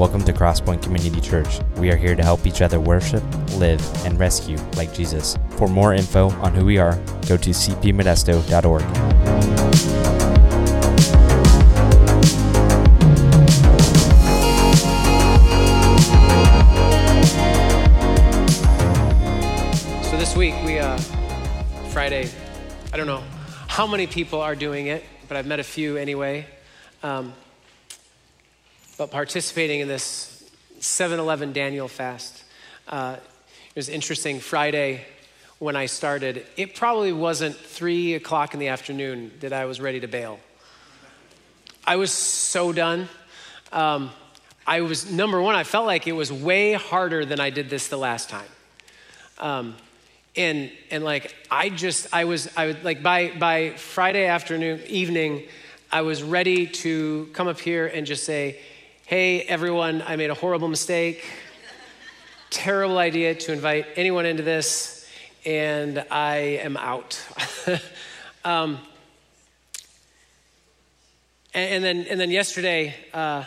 Welcome to CrossPoint Community Church. We are here to help each other worship, live, and rescue like Jesus. For more info on who we are, go to cpmodesto.org. So this week, we, uh, Friday, I don't know how many people are doing it, but I've met a few anyway. Um, but participating in this 7 Eleven Daniel fast. Uh, it was interesting. Friday, when I started, it probably wasn't 3 o'clock in the afternoon that I was ready to bail. I was so done. Um, I was, number one, I felt like it was way harder than I did this the last time. Um, and and like I just I was I would like by by Friday afternoon evening I was ready to come up here and just say hey, everyone, I made a horrible mistake. Terrible idea to invite anyone into this, and I am out. um, and, and, then, and then yesterday, uh,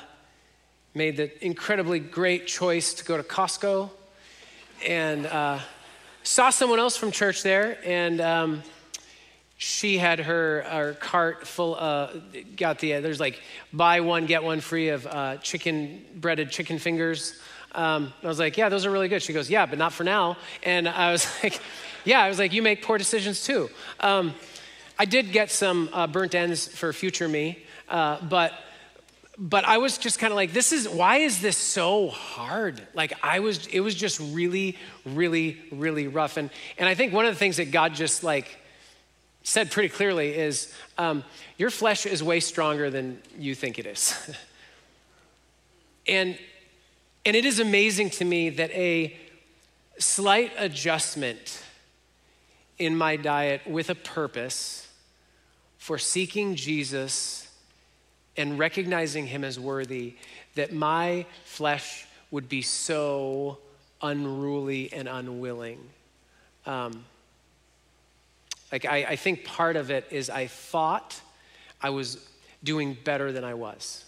made the incredibly great choice to go to Costco and uh, saw someone else from church there, and um, she had her, her cart full, uh, got the, there's like buy one, get one free of uh, chicken, breaded chicken fingers. Um, I was like, yeah, those are really good. She goes, yeah, but not for now. And I was like, yeah, I was like, you make poor decisions too. Um, I did get some uh, burnt ends for future me, uh, but but I was just kind of like, this is why is this so hard? Like I was, it was just really, really, really rough. And and I think one of the things that God just like said pretty clearly is um, your flesh is way stronger than you think it is. and, and it is amazing to me that a slight adjustment in my diet with a purpose for seeking Jesus and recognizing him as worthy, that my flesh would be so unruly and unwilling. Um, like, I, I think part of it is I thought I was doing better than I was.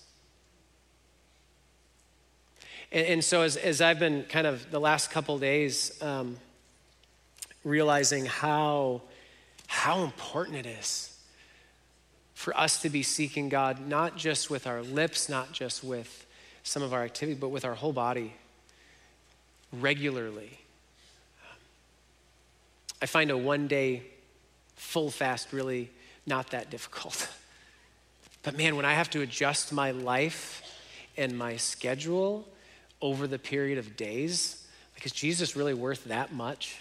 And, and so, as, as I've been kind of the last couple days um, realizing how, how important it is for us to be seeking God, not just with our lips, not just with some of our activity, but with our whole body regularly. I find a one day full fast really not that difficult. But man, when I have to adjust my life and my schedule over the period of days, like, is Jesus really worth that much?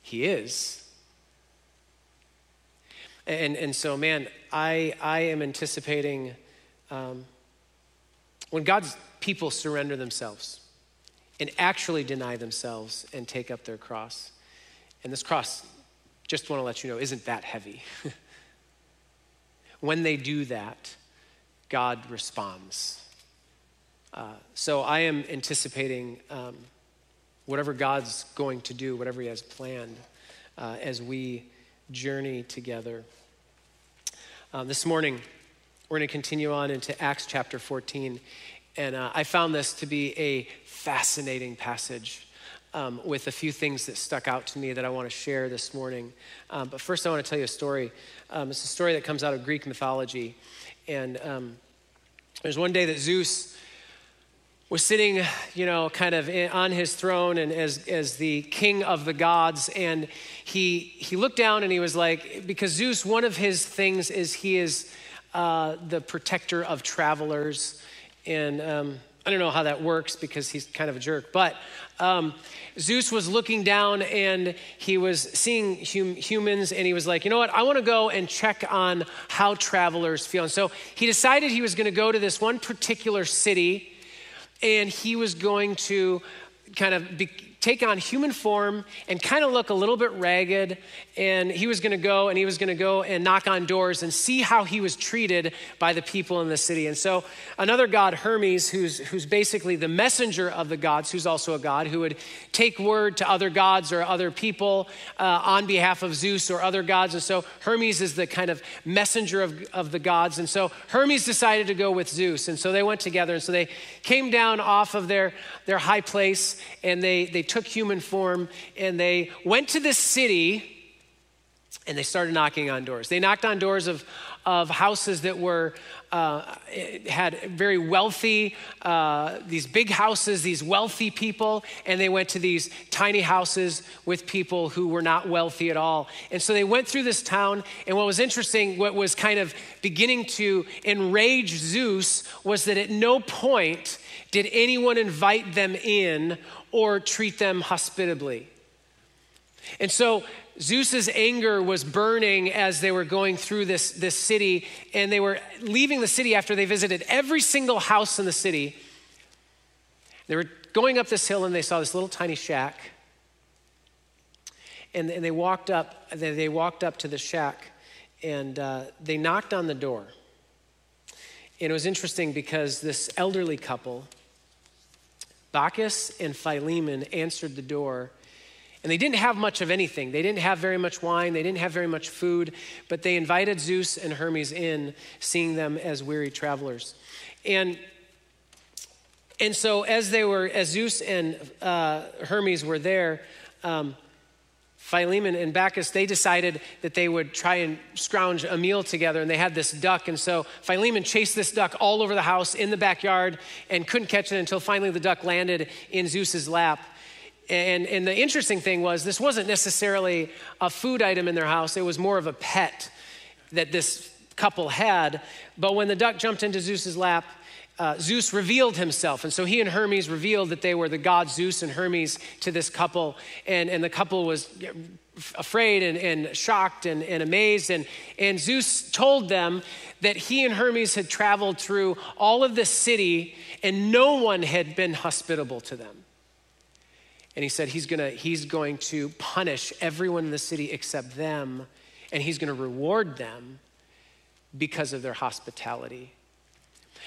He is. And, and so, man, I, I am anticipating um, when God's people surrender themselves and actually deny themselves and take up their cross. And this cross, just want to let you know, isn't that heavy. when they do that, God responds. Uh, so I am anticipating um, whatever God's going to do, whatever He has planned, uh, as we journey together. Um, this morning, we're going to continue on into Acts chapter 14. And uh, I found this to be a fascinating passage um, with a few things that stuck out to me that I want to share this morning. Um, but first, I want to tell you a story. Um, it's a story that comes out of Greek mythology. And um, there's one day that Zeus was sitting, you know, kind of on his throne and as, as the king of the gods. And he, he looked down and he was like, because Zeus, one of his things is he is uh, the protector of travelers. And um, I don't know how that works because he's kind of a jerk. But um, Zeus was looking down and he was seeing hum- humans and he was like, you know what? I want to go and check on how travelers feel. And so he decided he was going to go to this one particular city and he was going to kind of be- take on human form and kind of look a little bit ragged. And he was going to go and he was going to go and knock on doors and see how he was treated by the people in the city. And so another god, Hermes, who's, who's basically the messenger of the gods, who's also a god, who would take word to other gods or other people uh, on behalf of Zeus or other gods. And so Hermes is the kind of messenger of, of the gods. And so Hermes decided to go with Zeus. And so they went together. And so they came down off of their, their high place and they, they took human form and they went to this city and they started knocking on doors. They knocked on doors of, of houses that were uh, had very wealthy, uh, these big houses, these wealthy people, and they went to these tiny houses with people who were not wealthy at all. And so they went through this town, and what was interesting, what was kind of beginning to enrage Zeus was that at no point did anyone invite them in or treat them hospitably. And so Zeus's anger was burning as they were going through this, this city, and they were leaving the city after they visited every single house in the city. They were going up this hill and they saw this little tiny shack. And, and they walked up, they, they walked up to the shack and uh, they knocked on the door. And it was interesting because this elderly couple, Baucis and Philemon, answered the door and they didn't have much of anything. They didn't have very much wine, they didn't have very much food, but they invited Zeus and Hermes in, seeing them as weary travelers. And and so as they were, as Zeus and uh, Hermes were there, um, Philemon and Baucis, they decided that they would try and scrounge a meal together, and they had this duck. And so Philemon chased this duck all over the house in the backyard and couldn't catch it until finally the duck landed in Zeus's lap. And, and the interesting thing was, this wasn't necessarily a food item in their house, it was more of a pet that this couple had. But when the duck jumped into Zeus's lap, uh, Zeus revealed himself. And so he and Hermes revealed that they were the god Zeus and Hermes to this couple. And, and the couple was afraid and, and shocked and, and amazed. And, and Zeus told them that he and Hermes had traveled through all of the city and no one had been hospitable to them. And he said he's, gonna, he's going to punish everyone in the city except them, and he's going to reward them because of their hospitality.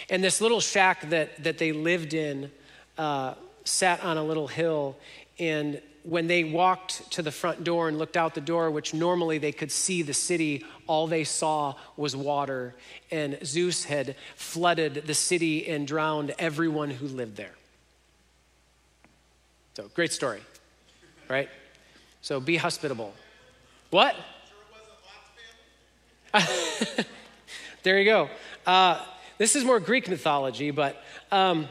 And this little shack that, that they lived in uh, sat on a little hill. And when they walked to the front door and looked out the door, which normally they could see the city, all they saw was water. And Zeus had flooded the city and drowned everyone who lived there. So, great story, right? So, be hospitable. What? there you go. Uh, this is more Greek mythology, but, um,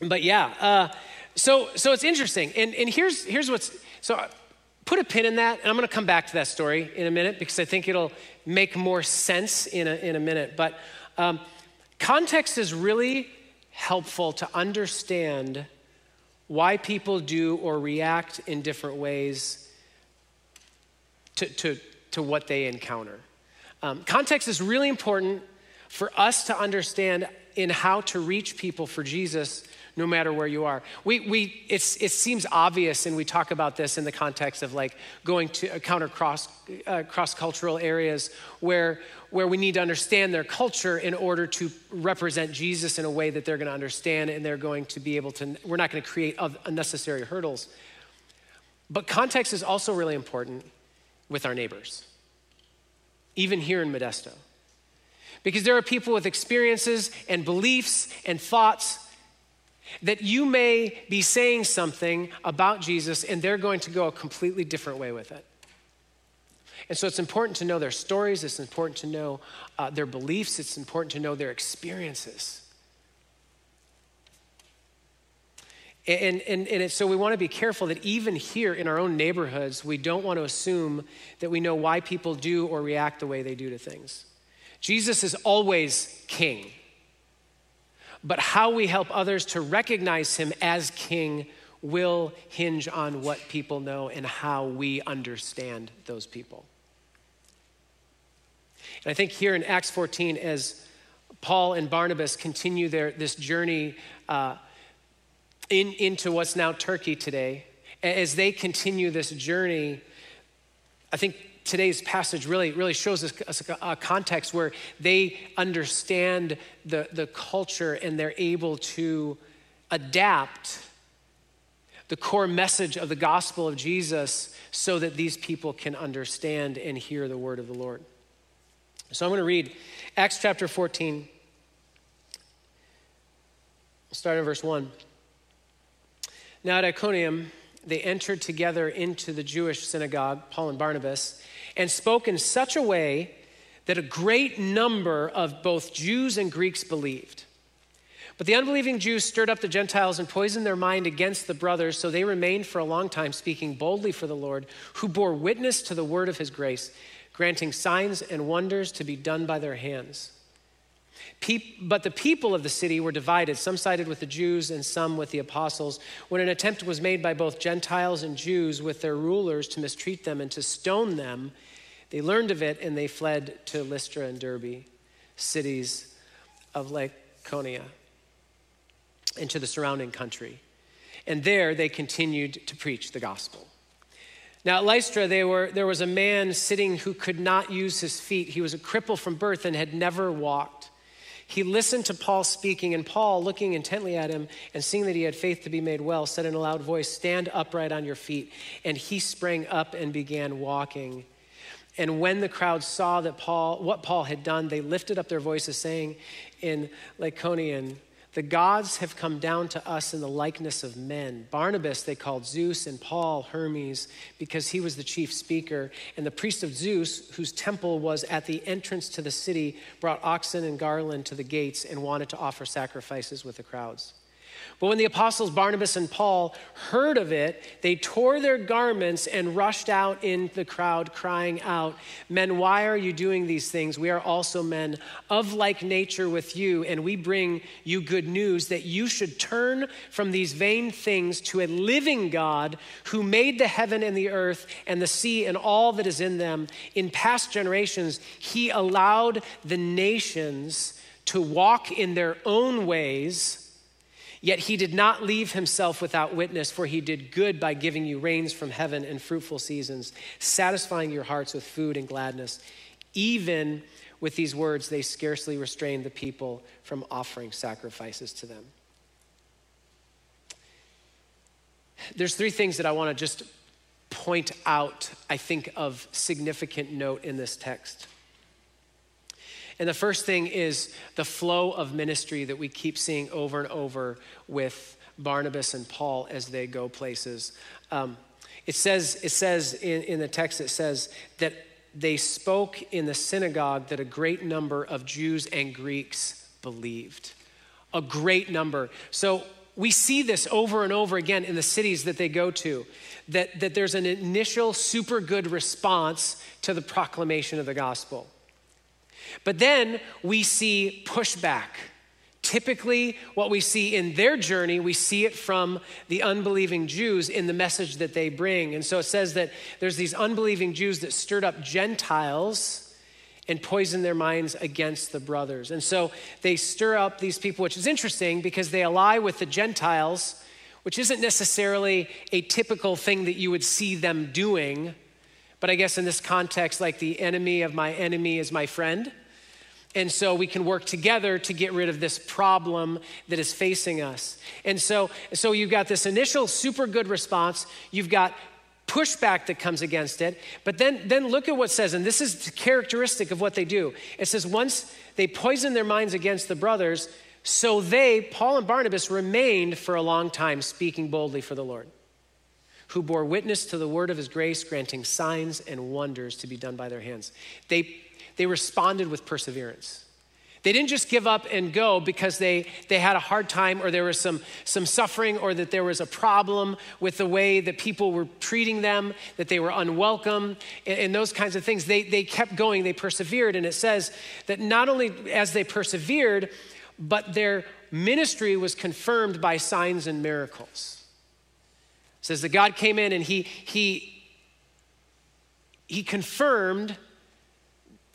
but yeah. Uh, so, so it's interesting. And, and here's, here's what's so put a pin in that, and I'm going to come back to that story in a minute because I think it'll make more sense in a, in a minute. But um, context is really helpful to understand why people do or react in different ways to, to, to what they encounter. Um, context is really important for us to understand in how to reach people for Jesus no matter where you are. We, we, it seems obvious, and we talk about this in the context of like going to counter cross, uh, cross-cultural areas where, where we need to understand their culture in order to represent Jesus in a way that they're going to understand and they're going to be able to, we're not going to create unnecessary hurdles. But context is also really important with our neighbors, even here in Modesto. Because there are people with experiences and beliefs and thoughts that you may be saying something about Jesus and they're going to go a completely different way with it. And so it's important to know their stories, it's important to know uh, their beliefs, it's important to know their experiences. And, and, and so we want to be careful that even here in our own neighborhoods, we don't want to assume that we know why people do or react the way they do to things. Jesus is always king but how we help others to recognize him as king will hinge on what people know and how we understand those people. And I think here in Acts 14, as Paul and Barnabas continue their, this journey uh, in, into what's now Turkey today, as they continue this journey, I think today's passage really, really shows us a, context where they understand the, the culture and they're able to adapt the core message of the gospel of Jesus so that these people can understand and hear the word of the Lord. So I'm going to read Acts chapter 14. start in verse 1. Now at Iconium, they entered together into the Jewish synagogue, Paul and Barnabas, and spoke in such a way that a great number of both Jews and Greeks believed. But the unbelieving Jews stirred up the Gentiles and poisoned their mind against the brothers, so they remained for a long time speaking boldly for the Lord, who bore witness to the word of his grace, granting signs and wonders to be done by their hands but the people of the city were divided. Some sided with the Jews and some with the apostles. When an attempt was made by both Gentiles and Jews with their rulers to mistreat them and to stone them, they learned of it and they fled to Lystra and Derbe, cities of Lycaonia, and to the surrounding country. And there they continued to preach the gospel. Now, at Lystra, were, there was a man sitting who could not use his feet. He was a cripple from birth and had never walked. He listened to Paul speaking, and Paul, looking intently at him and seeing that he had faith to be made well, said in a loud voice, Stand upright on your feet. And he sprang up and began walking. And when the crowd saw that Paul, what Paul had done, they lifted up their voices, saying in Lycaonian, the gods have come down to us in the likeness of men. Barnabas they called Zeus, and Paul Hermes, because he was the chief speaker. And the priest of Zeus, whose temple was at the entrance to the city, brought oxen and garland to the gates and wanted to offer sacrifices with the crowds. But when the apostles Barnabas and Paul heard of it, they tore their garments and rushed out in the crowd, crying out, Men, why are you doing these things? We are also men of like nature with you, and we bring you good news that you should turn from these vain things to a living God who made the heaven and the earth and the sea and all that is in them. In past generations, he allowed the nations to walk in their own ways Yet he did not leave himself without witness, for he did good by giving you rains from heaven and fruitful seasons, satisfying your hearts with food and gladness. Even with these words, they scarcely restrained the people from offering sacrifices to them. There's three things that I want to just point out, I think, of significant note in this text. And the first thing is the flow of ministry that we keep seeing over and over with Barnabas and Paul as they go places. Um, it says, it says in, in the text, it says that they spoke in the synagogue that a great number of Jews and Greeks believed. A great number. So we see this over and over again in the cities that they go to that, that there's an initial super good response to the proclamation of the gospel. But then we see pushback. Typically, what we see in their journey, we see it from the unbelieving Jews in the message that they bring. And so it says that there's these unbelieving Jews that stirred up Gentiles and poisoned their minds against the brothers. And so they stir up these people, which is interesting because they ally with the Gentiles, which isn't necessarily a typical thing that you would see them doing. But I guess in this context, like the enemy of my enemy is my friend. And so we can work together to get rid of this problem that is facing us. And so, so you've got this initial super good response. You've got pushback that comes against it. But then, then look at what says, and this is characteristic of what they do. It says, once they poison their minds against the brothers, so they, Paul and Barnabas, remained for a long time speaking boldly for the Lord, who bore witness to the word of his grace, granting signs and wonders to be done by their hands. They they responded with perseverance. They didn't just give up and go because they, they had a hard time or there was some, some suffering or that there was a problem with the way that people were treating them, that they were unwelcome, and, and those kinds of things. They, they kept going, they persevered. And it says that not only as they persevered, but their ministry was confirmed by signs and miracles. It says that God came in and he, he, he confirmed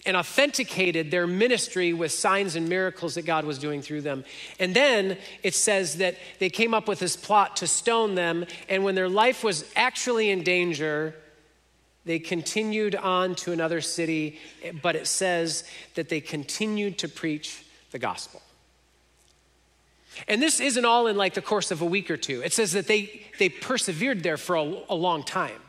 and authenticated their ministry with signs and miracles that God was doing through them. And then it says that they came up with this plot to stone them, and when their life was actually in danger, they continued on to another city, but it says that they continued to preach the gospel. And this isn't all in like the course of a week or two. It says that they, they persevered there for a, a long time.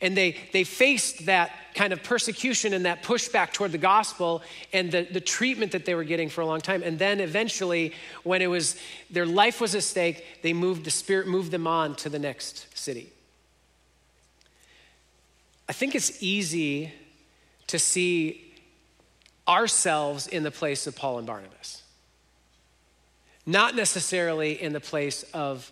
And they, they faced that kind of persecution and that pushback toward the gospel and the, the treatment that they were getting for a long time. And then eventually, when it was their life was at stake, they moved, the Spirit moved them on to the next city. I think it's easy to see ourselves in the place of Paul and Barnabas, not necessarily in the place of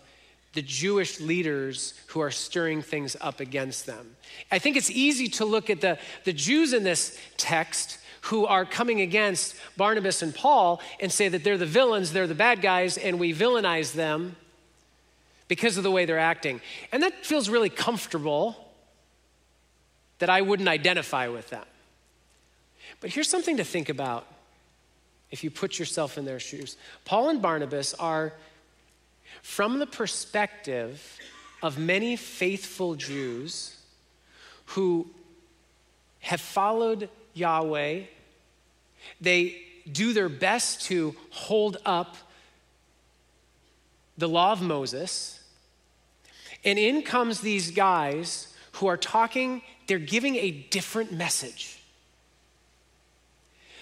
the Jewish leaders who are stirring things up against them. I think it's easy to look at the, the Jews in this text who are coming against Barnabas and Paul and say that they're the villains, they're the bad guys, and we villainize them because of the way they're acting. And that feels really comfortable that I wouldn't identify with them. But here's something to think about if you put yourself in their shoes. Paul and Barnabas are from the perspective of many faithful Jews who have followed Yahweh. They do their best to hold up the law of Moses. And in comes these guys who are talking, they're giving a different message.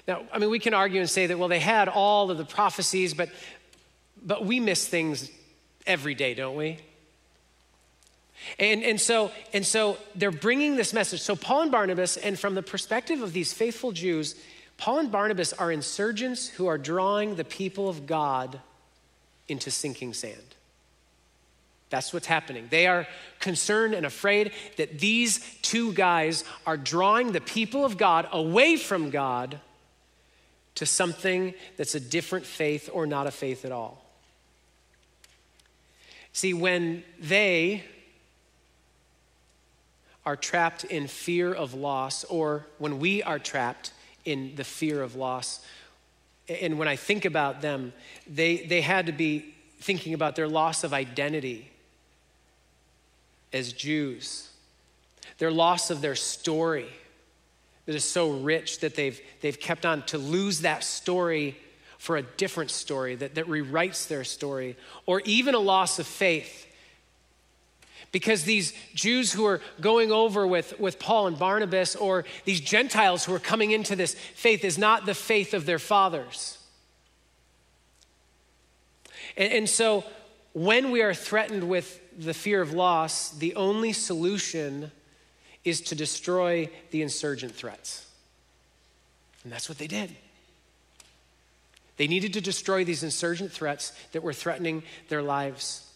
Now, I mean, we can argue and say that, well, they had all of the prophecies, but, but we miss things every day, don't we? And, and, so, and so they're bringing this message. So, Paul and Barnabas, and from the perspective of these faithful Jews, Paul and Barnabas are insurgents who are drawing the people of God into sinking sand. That's what's happening. They are concerned and afraid that these two guys are drawing the people of God away from God to something that's a different faith or not a faith at all. See, when they are trapped in fear of loss, or when we are trapped in the fear of loss, and when I think about them, they, they had to be thinking about their loss of identity as Jews, their loss of their story that is so rich that they've, they've kept on to lose that story for a different story that, that rewrites their story, or even a loss of faith. Because these Jews who are going over with, with Paul and Barnabas, or these Gentiles who are coming into this faith, is not the faith of their fathers. And, and so, when we are threatened with the fear of loss, the only solution is to destroy the insurgent threats. And that's what they did. They needed to destroy these insurgent threats that were threatening their lives.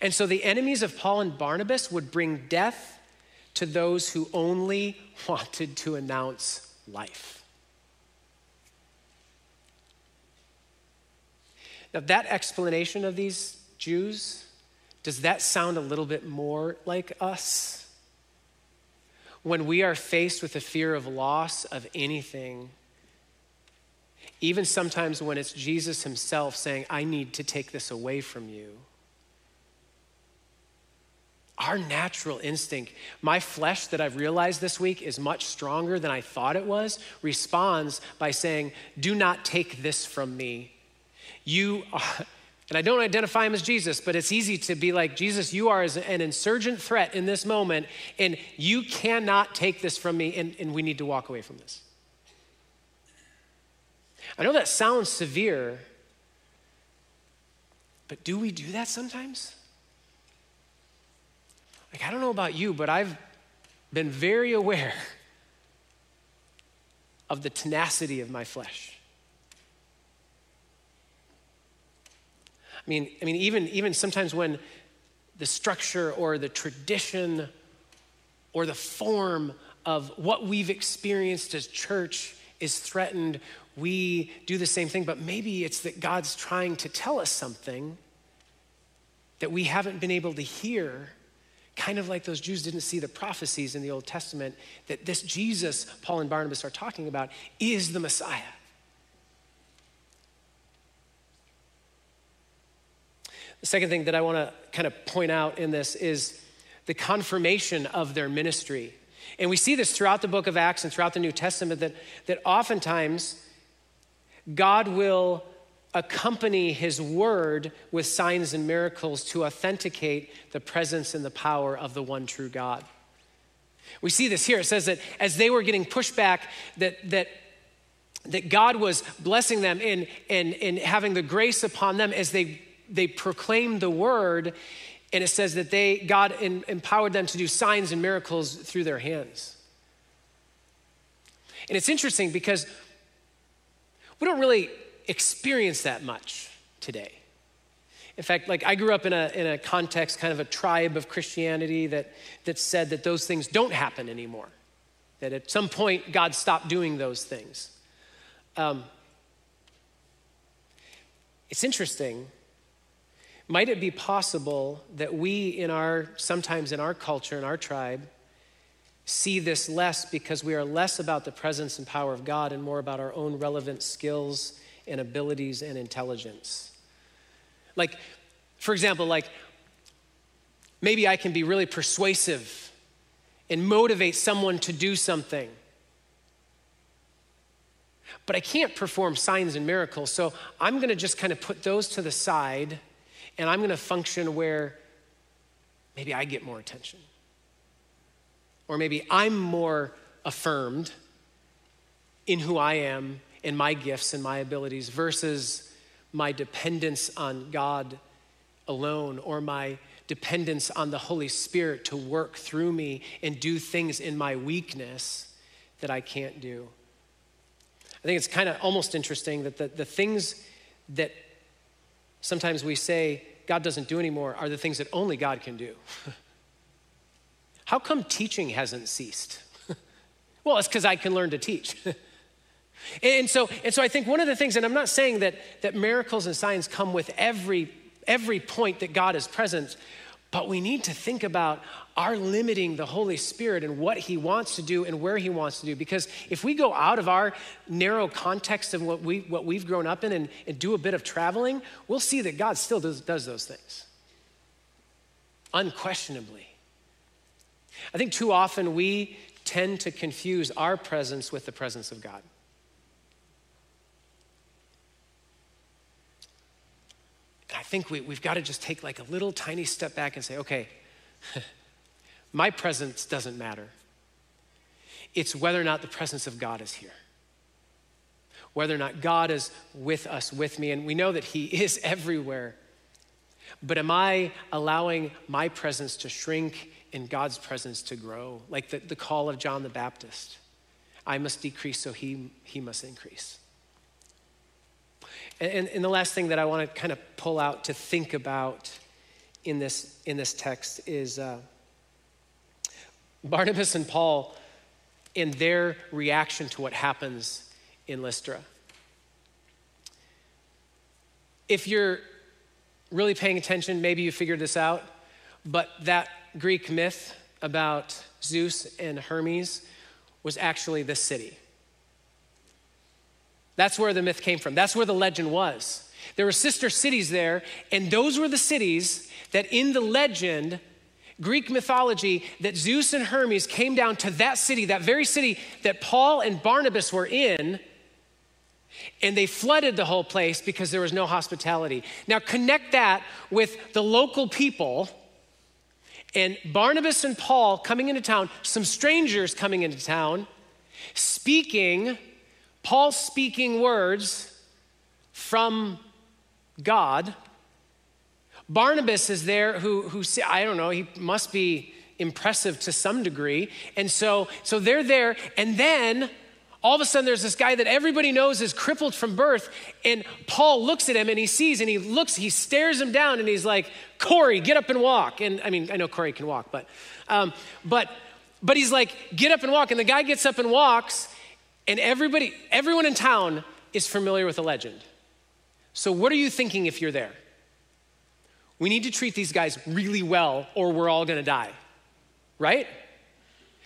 And so the enemies of Paul and Barnabas would bring death to those who only wanted to announce life. Now, that explanation of these Jews, does that sound a little bit more like us? When we are faced with the fear of loss of anything, even sometimes when it's Jesus himself saying, I need to take this away from you. Our natural instinct, my flesh that I've realized this week is much stronger than I thought it was, responds by saying, Do not take this from me. You are, and I don't identify him as Jesus, but it's easy to be like, Jesus, you are an insurgent threat in this moment, and you cannot take this from me, and, and we need to walk away from this. I know that sounds severe, but do we do that sometimes? Like, I don't know about you, but I've been very aware of the tenacity of my flesh. I mean, I mean, even, even sometimes when the structure or the tradition or the form of what we've experienced as church is threatened, we do the same thing, but maybe it's that God's trying to tell us something that we haven't been able to hear Kind of like those Jews didn't see the prophecies in the Old Testament that this Jesus, Paul and Barnabas are talking about, is the Messiah. The second thing that I want to kind of point out in this is the confirmation of their ministry. And we see this throughout the book of Acts and throughout the New Testament that, that oftentimes God will accompany his word with signs and miracles to authenticate the presence and the power of the one true God. We see this here. It says that as they were getting pushed back, that, that, that God was blessing them and, and, and having the grace upon them as they, they proclaimed the word. And it says that they, God in, empowered them to do signs and miracles through their hands. And it's interesting because we don't really experience that much today. In fact, like I grew up in a, in a context, kind of a tribe of Christianity that, that said that those things don't happen anymore. That at some point, God stopped doing those things. Um, it's interesting. Might it be possible that we, in our, sometimes in our culture, in our tribe, see this less because we are less about the presence and power of God and more about our own relevant skills and abilities and intelligence. Like, for example, like maybe I can be really persuasive and motivate someone to do something. But I can't perform signs and miracles, so I'm gonna just kind of put those to the side and I'm gonna function where maybe I get more attention. Or maybe I'm more affirmed in who I am in my gifts and my abilities versus my dependence on God alone or my dependence on the Holy Spirit to work through me and do things in my weakness that I can't do. I think it's kind of almost interesting that the, the things that sometimes we say God doesn't do anymore are the things that only God can do. How come teaching hasn't ceased? well, it's because I can learn to teach. And so, and so I think one of the things, and I'm not saying that, that miracles and signs come with every, every point that God is present, but we need to think about our limiting the Holy Spirit and what He wants to do and where He wants to do. Because if we go out of our narrow context of what, we, what we've grown up in and, and do a bit of traveling, we'll see that God still does, does those things. Unquestionably. I think too often we tend to confuse our presence with the presence of God. I think we, we've got to just take like a little tiny step back and say, okay, my presence doesn't matter. It's whether or not the presence of God is here. Whether or not God is with us, with me. And we know that He is everywhere. But am I allowing my presence to shrink and God's presence to grow? Like the, the call of John the Baptist I must decrease so he, he must increase. And, and the last thing that I want to kind of pull out to think about in this, in this text is uh, Barnabas and Paul in their reaction to what happens in Lystra. If you're really paying attention, maybe you figured this out, but that Greek myth about Zeus and Hermes was actually this city. That's where the myth came from. That's where the legend was. There were sister cities there, and those were the cities that in the legend, Greek mythology, that Zeus and Hermes came down to that city, that very city that Paul and Barnabas were in, and they flooded the whole place because there was no hospitality. Now, connect that with the local people and Barnabas and Paul coming into town, some strangers coming into town, speaking Paul speaking words from God. Barnabas is there who, who I don't know, he must be impressive to some degree. And so, so they're there, and then all of a sudden there's this guy that everybody knows is crippled from birth and paul looks at him and he sees and he looks he stares him down and he's like corey get up and walk and i mean i know corey can walk but um, but but he's like get up and walk and the guy gets up and walks and everybody, everyone in town is familiar with the legend. So, what are you thinking if you're there? we need to treat these guys really well or we're all gonna die, right?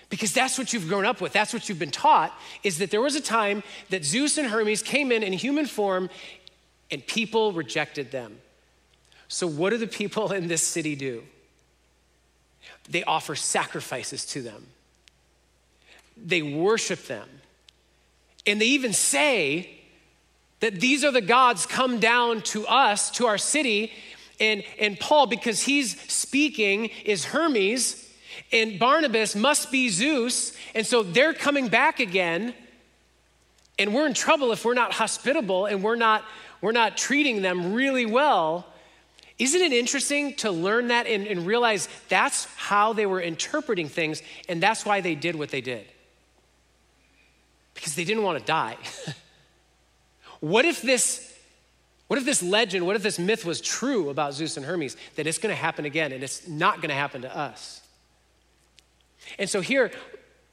Because that's what you've grown up with. That's what you've been taught is that there was a time that Zeus and Hermes came in in human form and people rejected them. So, what do the people in this city do? They offer sacrifices to them, they worship them. And they even say that these are the gods come down to us, to our city. And, and Paul, because he's speaking, is Hermes, and Barnabas must be Zeus. And so they're coming back again. And we're in trouble if we're not hospitable and we're not, we're not treating them really well. Isn't it interesting to learn that and, and realize that's how they were interpreting things and that's why they did what they did? Because they didn't want to die. what if this what if this legend, what if this myth was true about Zeus and Hermes, that it's going to happen again and it's not going to happen to us? And so here,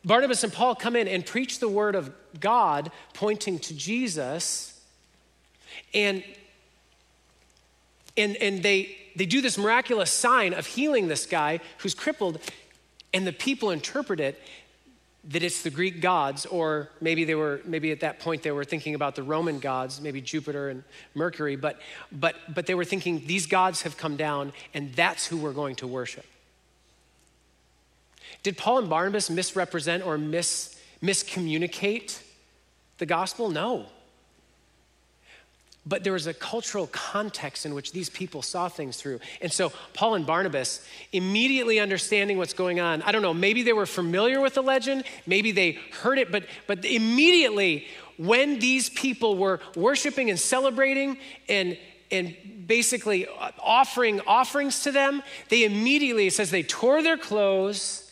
Barnabas and Paul come in and preach the word of God pointing to Jesus. And and, and they, they do this miraculous sign of healing this guy who's crippled, and the people interpret it that it's the Greek gods, or maybe they were, maybe at that point they were thinking about the Roman gods, maybe Jupiter and Mercury, but, but, but they were thinking these gods have come down and that's who we're going to worship. Did Paul and Barnabas misrepresent or mis, miscommunicate the gospel? No. But there was a cultural context in which these people saw things through. And so Paul and Barnabas, immediately understanding what's going on, I don't know, maybe they were familiar with the legend, maybe they heard it, but, but immediately when these people were worshiping and celebrating and, and basically offering offerings to them, they immediately, it says they tore their clothes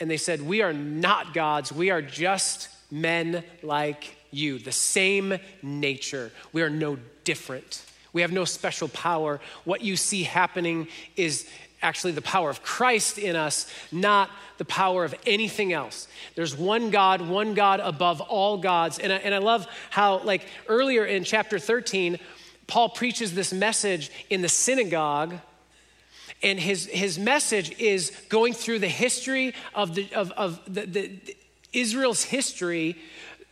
and they said, We are not gods, we are just men like you, the same nature. We are no different. We have no special power. What you see happening is actually the power of Christ in us, not the power of anything else. There's one God, one God above all gods. And I, and I love how, like earlier in chapter 13, Paul preaches this message in the synagogue. And his, his message is going through the history of, the, of, of the, the Israel's history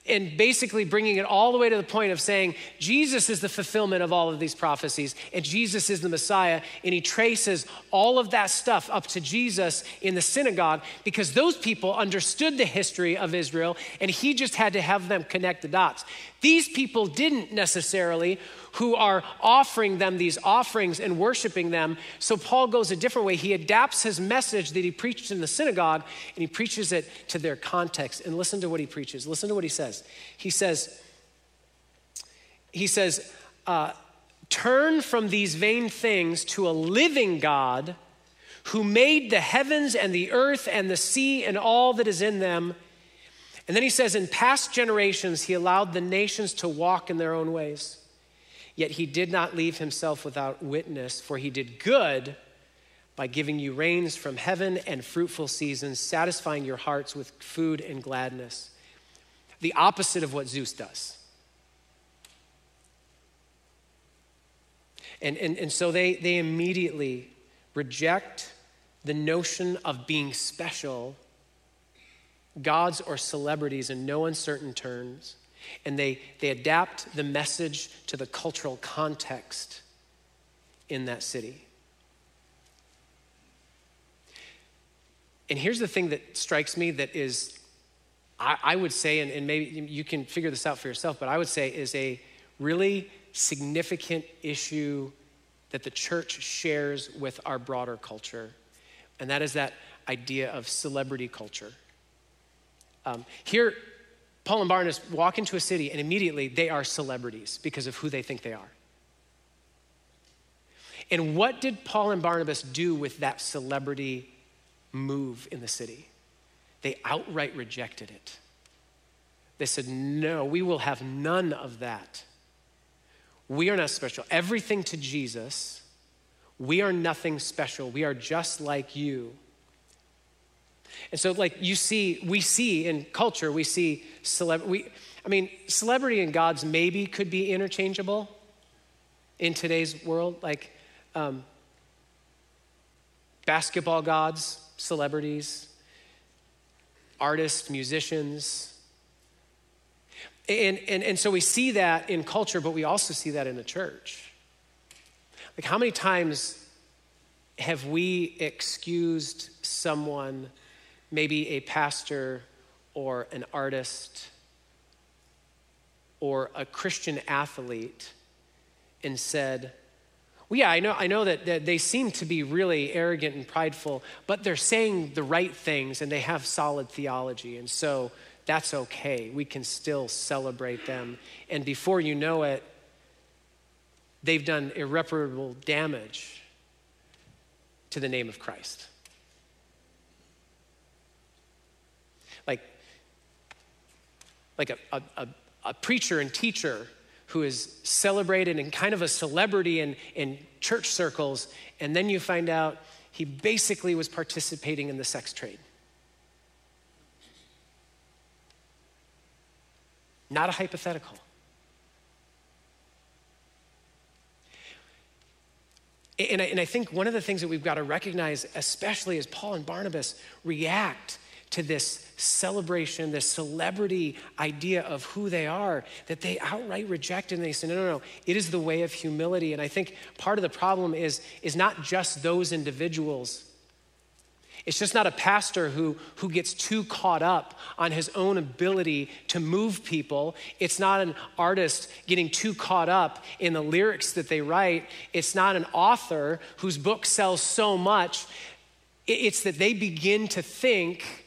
and basically bringing it all the way to the point of saying Jesus is the fulfillment of all of these prophecies and Jesus is the Messiah. And he traces all of that stuff up to Jesus in the synagogue because those people understood the history of Israel and he just had to have them connect the dots. These people didn't necessarily who are offering them these offerings and worshiping them. So Paul goes a different way. He adapts his message that he preached in the synagogue and he preaches it to their context. And listen to what he preaches. Listen to what he says. He says, he says, uh, turn from these vain things to a living God who made the heavens and the earth and the sea and all that is in them. And then he says, in past generations, he allowed the nations to walk in their own ways. Yet he did not leave himself without witness, for he did good by giving you rains from heaven and fruitful seasons, satisfying your hearts with food and gladness. The opposite of what Zeus does. And, and, and so they, they immediately reject the notion of being special, gods or celebrities in no uncertain terms and they, they adapt the message to the cultural context in that city. And here's the thing that strikes me that is, I, I would say, and, and maybe you can figure this out for yourself, but I would say is a really significant issue that the church shares with our broader culture, and that is that idea of celebrity culture. Um, here, Paul and Barnabas walk into a city and immediately they are celebrities because of who they think they are. And what did Paul and Barnabas do with that celebrity move in the city? They outright rejected it. They said, No, we will have none of that. We are not special. Everything to Jesus. We are nothing special. We are just like you. And so, like you see, we see in culture, we see celebrity. I mean, celebrity and gods maybe could be interchangeable in today's world. Like, um, basketball gods, celebrities, artists, musicians. And, and, and so we see that in culture, but we also see that in the church. Like, how many times have we excused someone, maybe a pastor or an artist or a Christian athlete, and said, well, yeah, I know, I know that, that they seem to be really arrogant and prideful, but they're saying the right things and they have solid theology. And so that's okay. We can still celebrate them. And before you know it, they've done irreparable damage to the name of Christ. Like, like a, a, a, a preacher and teacher who is celebrated and kind of a celebrity in, in church circles, and then you find out he basically was participating in the sex trade. Not a hypothetical. And I, and I, think one of the things that we've got to recognize, especially as Paul and Barnabas react to this celebration, this celebrity idea of who they are, that they outright reject and they say, no, no, no, it is the way of humility. And I think part of the problem is, is not just those individuals. It's just not a pastor who, who gets too caught up on his own ability to move people. It's not an artist getting too caught up in the lyrics that they write. It's not an author whose book sells so much. It's that they begin to think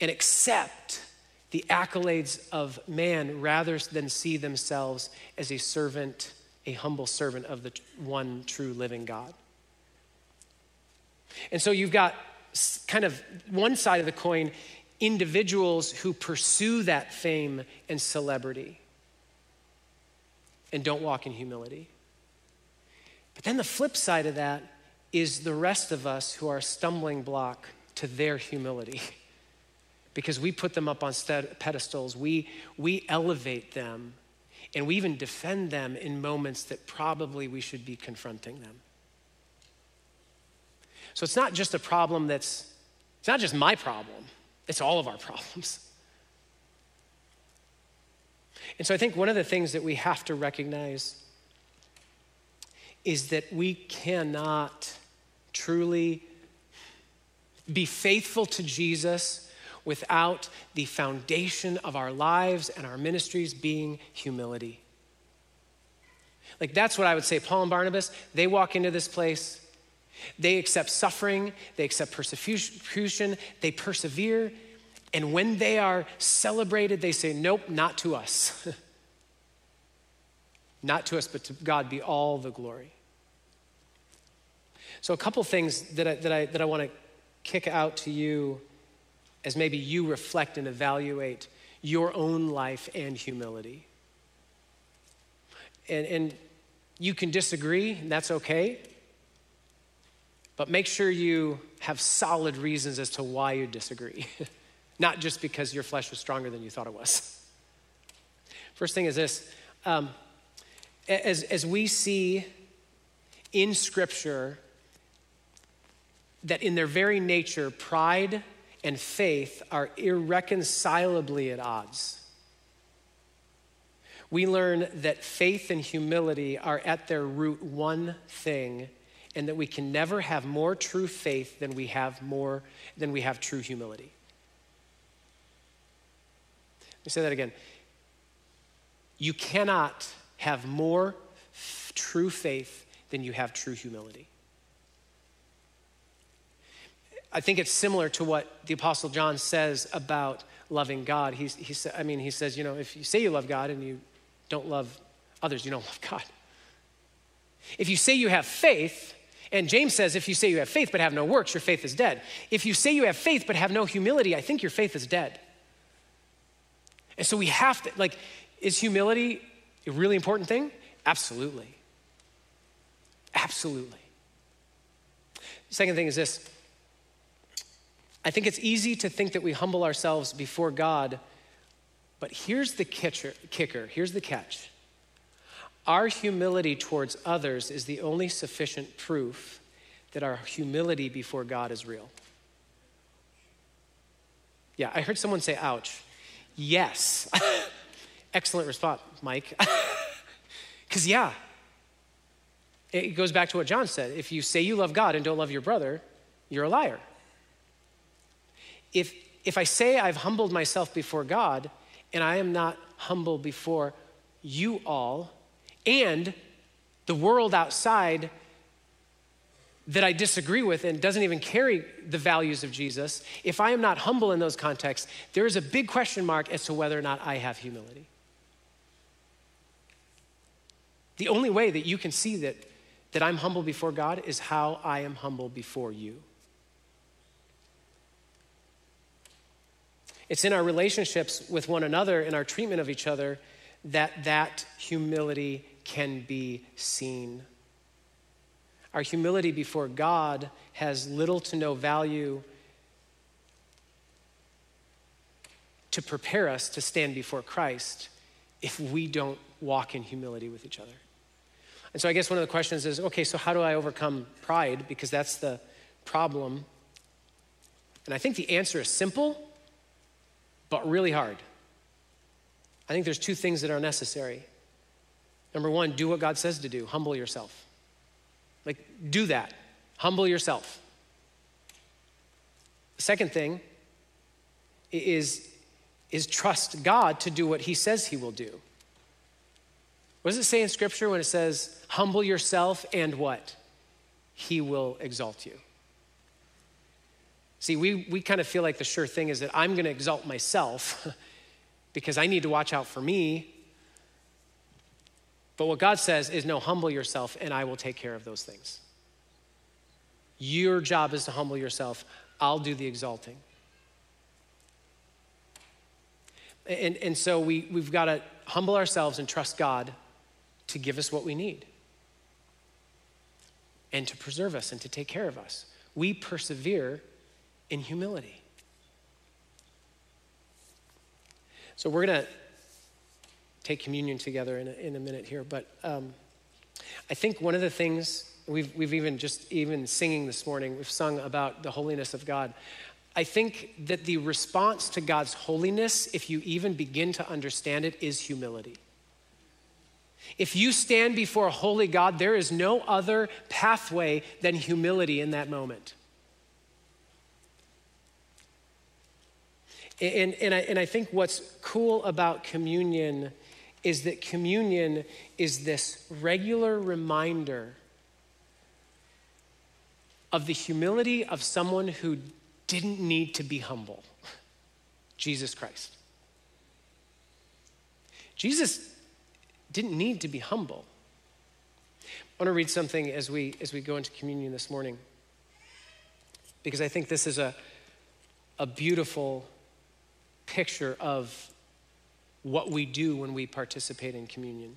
and accept the accolades of man rather than see themselves as a servant, a humble servant of the one true living God. And so you've got kind of one side of the coin individuals who pursue that fame and celebrity and don't walk in humility. But then the flip side of that is the rest of us who are a stumbling block to their humility. because we put them up on pedestals, we, we elevate them, and we even defend them in moments that probably we should be confronting them. So it's not just a problem that's, it's not just my problem, it's all of our problems. And so I think one of the things that we have to recognize is that we cannot truly be faithful to Jesus without the foundation of our lives and our ministries being humility. Like, that's what I would say. Paul and Barnabas, they walk into this place, they accept suffering, they accept persecution, they persevere, and when they are celebrated, they say, Nope, not to us. not to us, but to God be all the glory. So, a couple things that I, that I, that I want to kick out to you as maybe you reflect and evaluate your own life and humility. And, and you can disagree, and that's okay. But make sure you have solid reasons as to why you disagree, not just because your flesh was stronger than you thought it was. First thing is this um, as, as we see in Scripture that in their very nature, pride and faith are irreconcilably at odds. We learn that faith and humility are at their root one thing, and that we can never have more true faith than we have more than we have true humility. Let me say that again. You cannot have more f- true faith than you have true humility. I think it's similar to what the Apostle John says about loving God. He's, he, I mean, he says, you know, if you say you love God and you don't love others, you don't love God. If you say you have faith, and James says, if you say you have faith but have no works, your faith is dead. If you say you have faith but have no humility, I think your faith is dead. And so we have to, like, is humility a really important thing? Absolutely. Absolutely. Second thing is this I think it's easy to think that we humble ourselves before God, but here's the kicker, here's the catch. Our humility towards others is the only sufficient proof that our humility before God is real. Yeah, I heard someone say, ouch. Yes. Excellent response, Mike. Because, yeah, it goes back to what John said. If you say you love God and don't love your brother, you're a liar. If, if I say I've humbled myself before God and I am not humble before you all and the world outside that I disagree with and doesn't even carry the values of Jesus, if I am not humble in those contexts, there is a big question mark as to whether or not I have humility. The only way that you can see that, that I'm humble before God is how I am humble before you. It's in our relationships with one another, in our treatment of each other, that that humility can be seen. Our humility before God has little to no value to prepare us to stand before Christ if we don't walk in humility with each other. And so I guess one of the questions is okay, so how do I overcome pride? Because that's the problem. And I think the answer is simple but really hard. I think there's two things that are necessary. Number one, do what God says to do, humble yourself. Like, do that, humble yourself. The second thing is, is trust God to do what He says He will do. What does it say in Scripture when it says, humble yourself and what? He will exalt you. See, we, we kind of feel like the sure thing is that I'm going to exalt myself because I need to watch out for me. But what God says is no, humble yourself and I will take care of those things. Your job is to humble yourself, I'll do the exalting. And, and so we, we've got to humble ourselves and trust God to give us what we need and to preserve us and to take care of us. We persevere in humility. So we're going to take communion together in a, in a minute here, but um, I think one of the things we've, we've even just even singing this morning, we've sung about the holiness of God. I think that the response to God's holiness, if you even begin to understand it, is humility. If you stand before a holy God, there is no other pathway than humility in that moment. And, and, I, and I think what's cool about communion is that communion is this regular reminder of the humility of someone who didn't need to be humble Jesus Christ. Jesus didn't need to be humble. I want to read something as we, as we go into communion this morning because I think this is a, a beautiful picture of what we do when we participate in communion.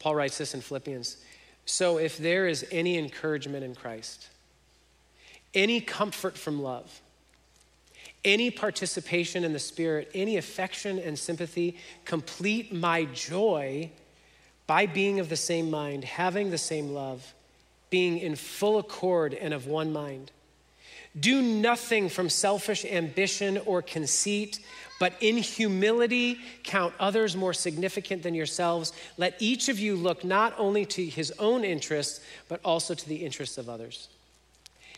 Paul writes this in Philippians So if there is any encouragement in Christ, any comfort from love, any participation in the Spirit, any affection and sympathy, complete my joy by being of the same mind, having the same love, being in full accord and of one mind. Do nothing from selfish ambition or conceit, but in humility count others more significant than yourselves. Let each of you look not only to his own interests, but also to the interests of others.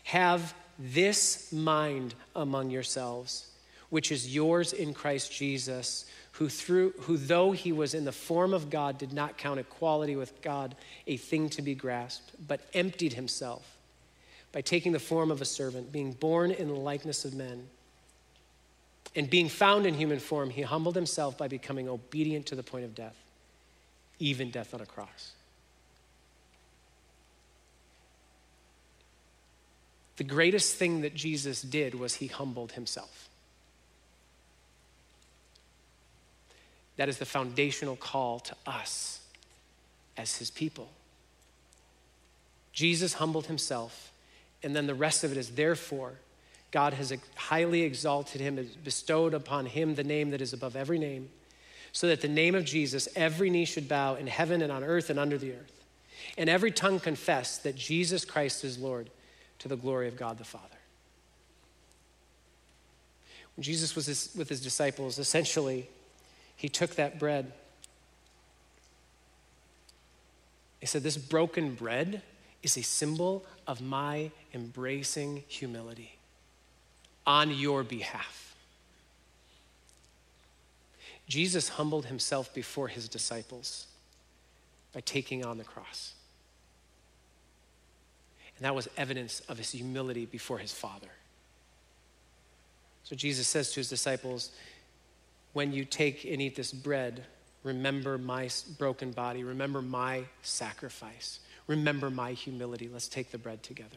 Have this mind among yourselves, which is yours in Christ Jesus, who through who though he was in the form of God did not count equality with God a thing to be grasped, but emptied himself by taking the form of a servant, being born in the likeness of men. And being found in human form, he humbled himself by becoming obedient to the point of death, even death on a cross. The greatest thing that Jesus did was he humbled himself. That is the foundational call to us as his people. Jesus humbled himself and then the rest of it is therefore. God has highly exalted him, has bestowed upon him the name that is above every name, so that the name of Jesus, every knee should bow in heaven and on earth and under the earth, and every tongue confess that Jesus Christ is Lord to the glory of God the Father. When Jesus was with his disciples, essentially, he took that bread. He said, This broken bread is a symbol of my embracing humility on your behalf. Jesus humbled himself before his disciples by taking on the cross. And that was evidence of his humility before his Father. So Jesus says to his disciples, When you take and eat this bread, remember my broken body, remember my sacrifice, remember my humility. Let's take the bread together.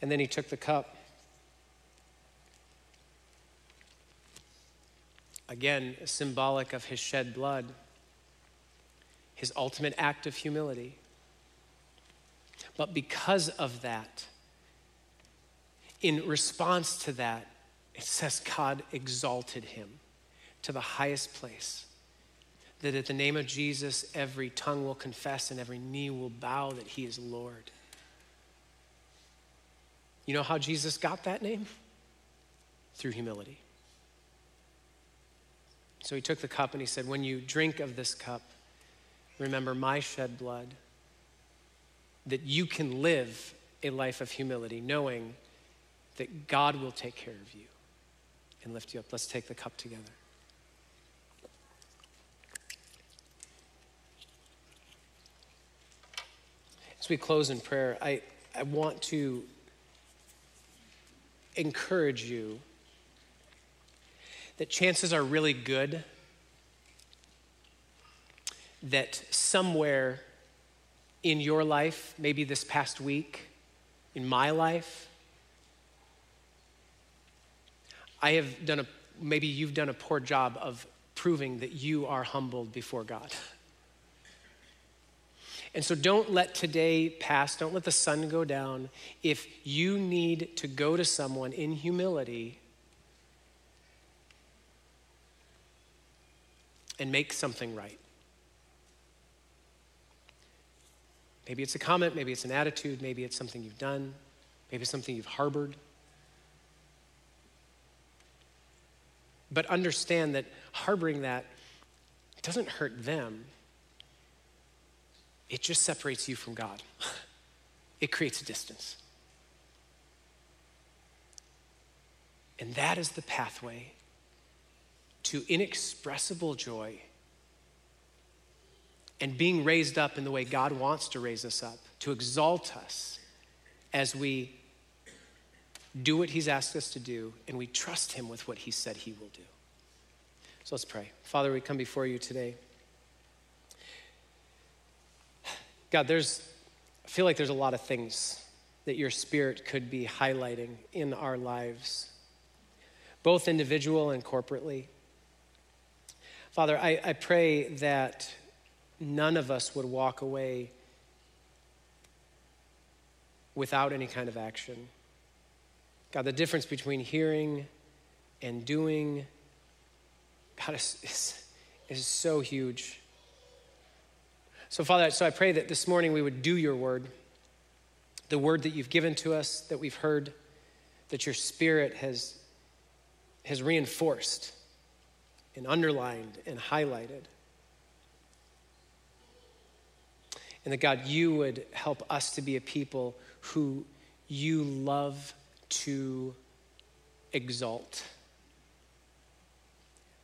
And then he took the cup. Again, symbolic of his shed blood, his ultimate act of humility. But because of that, in response to that, it says God exalted him to the highest place. That at the name of Jesus, every tongue will confess and every knee will bow that he is Lord. You know how Jesus got that name? Through humility. So he took the cup and he said, When you drink of this cup, remember my shed blood, that you can live a life of humility, knowing that God will take care of you and lift you up. Let's take the cup together. As we close in prayer, I, I want to encourage you that chances are really good that somewhere in your life, maybe this past week, in my life, I have done a, maybe you've done a poor job of proving that you are humbled before God. And so don't let today pass, don't let the sun go down. If you need to go to someone in humility and make something right. Maybe it's a comment, maybe it's an attitude, maybe it's something you've done, maybe it's something you've harbored. But understand that harboring that doesn't hurt them, it just separates you from God. It creates a distance. And that is the pathway to inexpressible joy and being raised up in the way God wants to raise us up, to exalt us as we do what He's asked us to do and we trust Him with what He said He will do. So let's pray. Father, we come before you today. God, there's, I feel like there's a lot of things that your spirit could be highlighting in our lives, both individual and corporately. Father, I, I pray that none of us would walk away without any kind of action. God, the difference between hearing and doing, God, is, is, is so huge. So, Father, so I pray that this morning we would do your word, the word that you've given to us, that we've heard, that your spirit has, has reinforced and underlined and highlighted. And that God, you would help us to be a people who you love to exalt.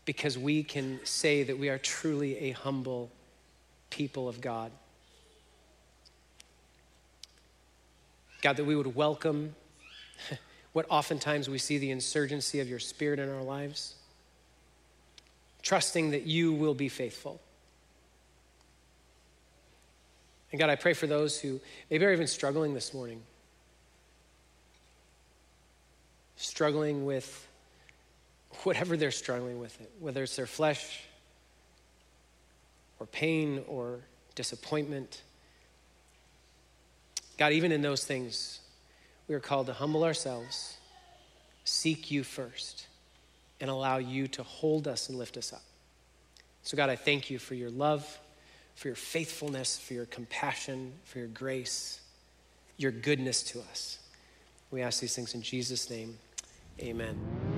Because we can say that we are truly a humble people of God. God, that we would welcome what oftentimes we see the insurgency of your spirit in our lives, trusting that you will be faithful. And God, I pray for those who maybe are even struggling this morning, struggling with whatever they're struggling with, it, whether it's their flesh or pain or disappointment. God, even in those things, we are called to humble ourselves, seek you first, and allow you to hold us and lift us up. So, God, I thank you for your love, for your faithfulness, for your compassion, for your grace, your goodness to us. We ask these things in Jesus' name. Amen.